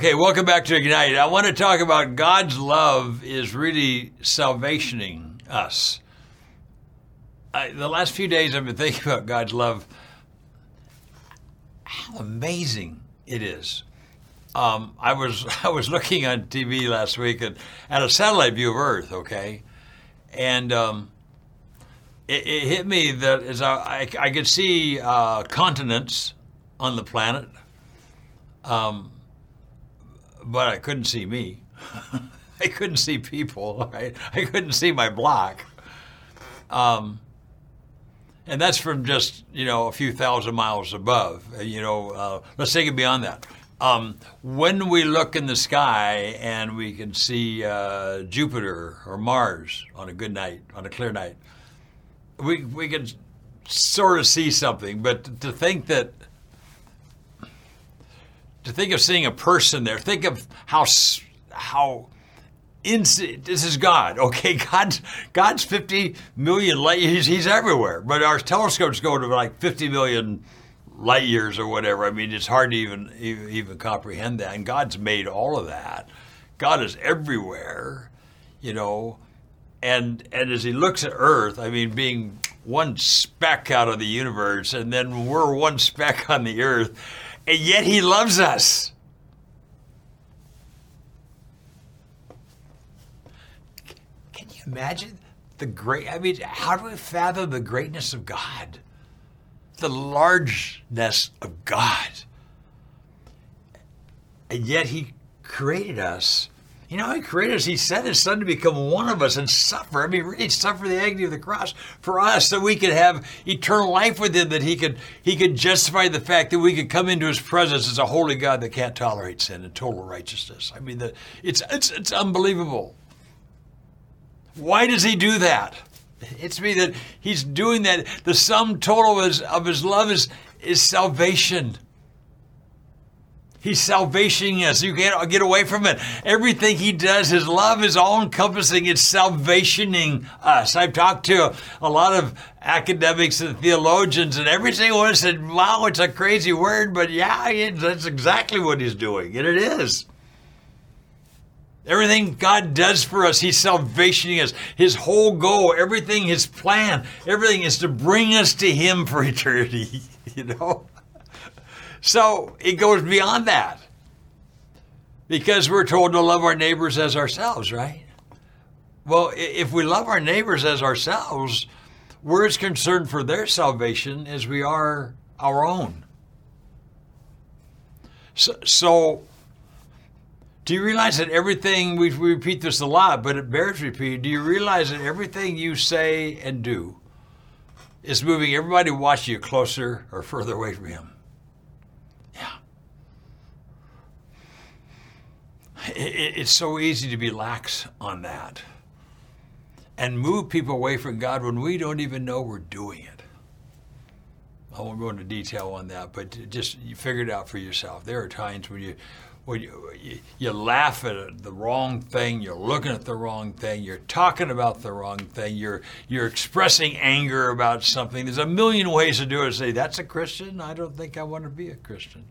Okay, welcome back to Ignite. I want to talk about God's love is really salvationing us. I, the last few days I've been thinking about God's love. How amazing it is. Um, I was I was looking on TV last week at, at a satellite view of Earth, okay, and um, it, it, hit me that as I, I, I could see uh, continents on the planet. Um, but I couldn't see me. I couldn't see people, right? I couldn't see my block. Um, and that's from just, you know, a few thousand miles above. Uh, you know, uh, let's take it beyond that. Um, when we look in the sky and we can see uh, Jupiter or Mars on a good night, on a clear night, we, we can sort of see something. But to think that to think of seeing a person there. Think of how how ins- this is God. Okay, God's God's 50 million light years. He's everywhere, but our telescopes go to like 50 million light years or whatever. I mean, it's hard to even, even comprehend that. And God's made all of that. God is everywhere, you know. And and as He looks at Earth, I mean, being one speck out of the universe, and then we're one speck on the Earth and yet he loves us. Can you imagine the great? I mean, how do we fathom the greatness of God? The largeness of God. And yet he created us you know, He created us. He sent His Son to become one of us and suffer. I mean, really suffer the agony of the cross for us, so we could have eternal life with Him. That He could He could justify the fact that we could come into His presence as a holy God that can't tolerate sin and total righteousness. I mean, the, it's it's it's unbelievable. Why does He do that? It's me that He's doing that. The sum total of His, of his love is is salvation. He's salvationing us. You can't get away from it. Everything he does, his love is all encompassing. It's salvationing us. I've talked to a lot of academics and theologians, and every single one said, Wow, it's a crazy word, but yeah, that's exactly what he's doing. And it is. Everything God does for us, He's salvationing us. His whole goal, everything, His plan, everything is to bring us to Him for eternity. You know? So it goes beyond that because we're told to love our neighbors as ourselves, right? Well, if we love our neighbors as ourselves, we're as concerned for their salvation as we are our own. So, so do you realize that everything, we, we repeat this a lot, but it bears repeating, do you realize that everything you say and do is moving everybody watching you closer or further away from Him? It's so easy to be lax on that and move people away from God when we don't even know we're doing it. I won't go into detail on that, but just you figure it out for yourself. There are times when you when you, you, you laugh at the wrong thing, you're looking at the wrong thing, you're talking about the wrong thing, you're you're expressing anger about something. There's a million ways to do it. Say that's a Christian. I don't think I want to be a Christian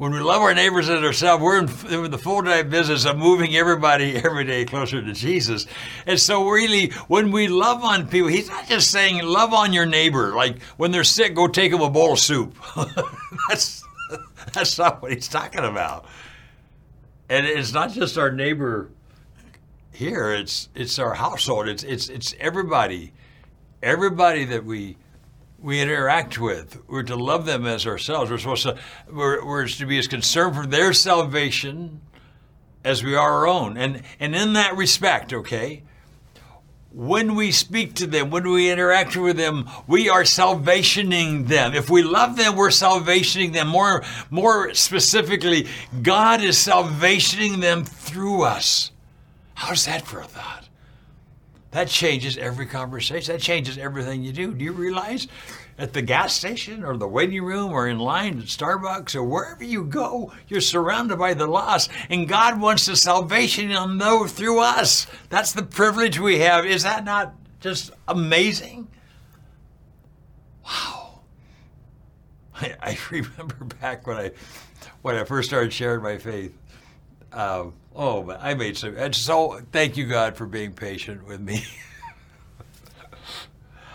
when we love our neighbors as ourselves, we're in, in the full time business of moving everybody every day closer to Jesus. And so, really, when we love on people, He's not just saying love on your neighbor. Like when they're sick, go take them a bowl of soup. that's that's not what He's talking about. And it's not just our neighbor here; it's it's our household. It's it's it's everybody, everybody that we we interact with. We're to love them as ourselves. We're supposed to we're, we're to be as concerned for their salvation as we are our own. And and in that respect, okay, when we speak to them, when we interact with them, we are salvationing them. If we love them, we're salvationing them. More, more specifically, God is salvationing them through us. How's that for a thought? That changes every conversation. That changes everything you do. Do you realize at the gas station or the waiting room or in line at Starbucks or wherever you go, you're surrounded by the lost, and God wants the salvation on those through us. That's the privilege we have. Is that not just amazing? Wow. I, I remember back when I when I first started sharing my faith. Uh, oh, but I made some. And so, thank you, God, for being patient with me.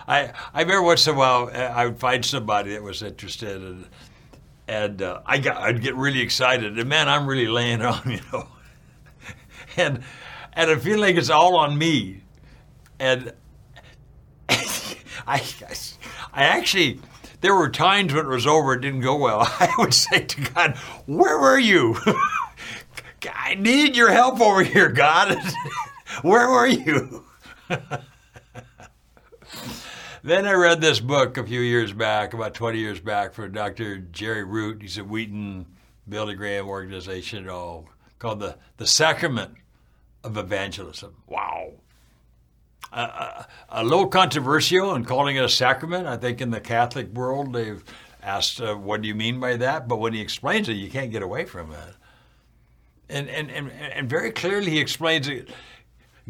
I I remember once in a while uh, I would find somebody that was interested, and and uh, I got I'd get really excited, and man, I'm really laying on, you know, and and I feel like it's all on me, and I I actually there were times when it was over, it didn't go well. I would say to God, "Where were you? I need your help over here, God. Where were you?" then I read this book a few years back, about 20 years back, from Dr. Jerry Root. He's a Wheaton Billy Graham organization oh, called the, the Sacrament of Evangelism. Wow. Uh, a little controversial in calling it a sacrament. I think in the Catholic world they've asked, uh, what do you mean by that? But when he explains it, you can't get away from it. And, and, and, and very clearly he explains it.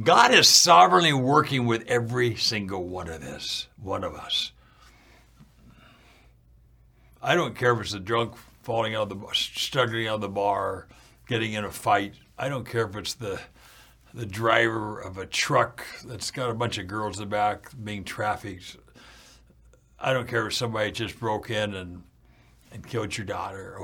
God is sovereignly working with every single one of us, one of us. I don't care if it's a drunk falling out of the struggling out of the bar, getting in a fight. I don't care if it's the the driver of a truck that's got a bunch of girls in the back being trafficked. I don't care if somebody just broke in and and killed your daughter.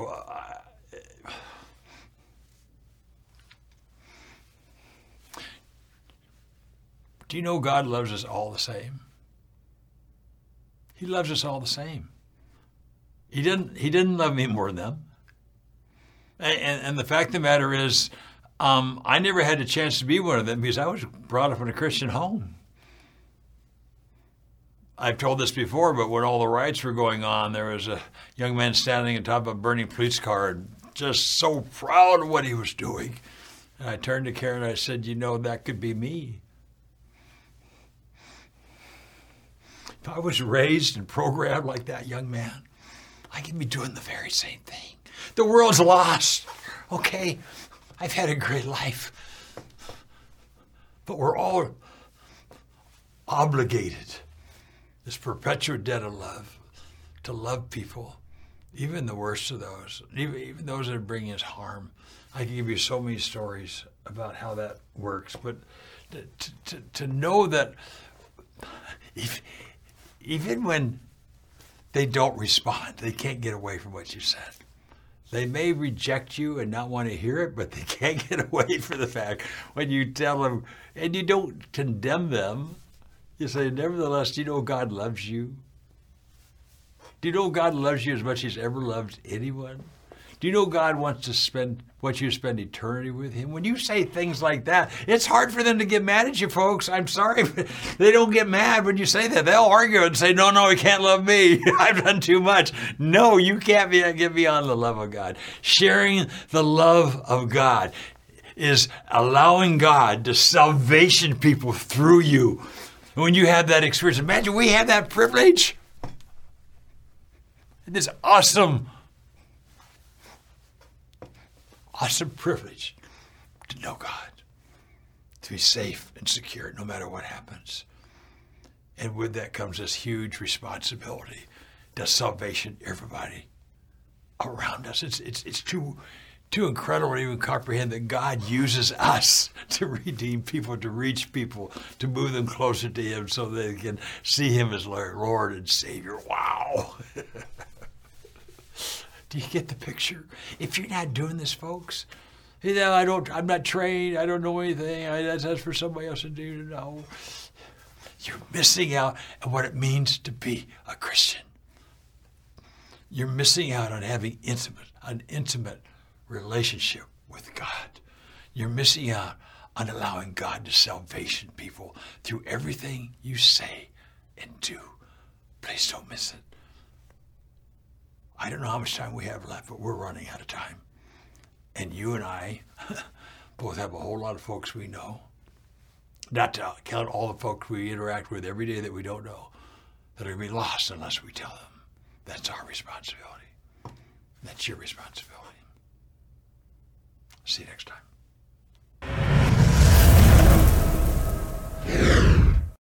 Do you know God loves us all the same? He loves us all the same. He didn't. He didn't love me more than them. And, and the fact of the matter is, um, I never had a chance to be one of them because I was brought up in a Christian home. I've told this before, but when all the riots were going on, there was a young man standing on top of a burning police car, just so proud of what he was doing. And I turned to Karen and I said, You know, that could be me. If I was raised and programmed like that young man, I could be doing the very same thing. The world's lost, okay? I've had a great life. But we're all obligated, this perpetual debt of love, to love people, even the worst of those, even, even those that are bringing us harm. I can give you so many stories about how that works, but to, to, to know that if, even when they don't respond, they can't get away from what you said. They may reject you and not want to hear it, but they can't get away from the fact when you tell them, and you don't condemn them. You say, nevertheless, do you know God loves you? Do you know God loves you as much as He's ever loved anyone? Do you know God wants to spend wants you spend eternity with Him? When you say things like that, it's hard for them to get mad at you, folks. I'm sorry, but they don't get mad when you say that. They'll argue and say, "No, no, He can't love me. I've done too much." No, you can't be, get beyond the love of God. Sharing the love of God is allowing God to salvation people through you. When you have that experience, imagine we have that privilege. This awesome awesome privilege to know God, to be safe and secure no matter what happens. And with that comes this huge responsibility to salvation everybody around us. It's, it's, it's too, too incredible to even comprehend that God uses us to redeem people, to reach people, to move them closer to Him so they can see Him as Lord and Savior. Wow. Do you get the picture? If you're not doing this, folks, you know, I don't, I'm not trained. I don't know anything. I, that's, that's for somebody else to do know. You're missing out on what it means to be a Christian. You're missing out on having intimate, an intimate relationship with God. You're missing out on allowing God to salvation people through everything you say and do. Please don't miss it. I don't know how much time we have left, but we're running out of time. And you and I both have a whole lot of folks we know, not to count all the folks we interact with every day that we don't know, that are going to be lost unless we tell them. That's our responsibility. That's your responsibility. See you next time.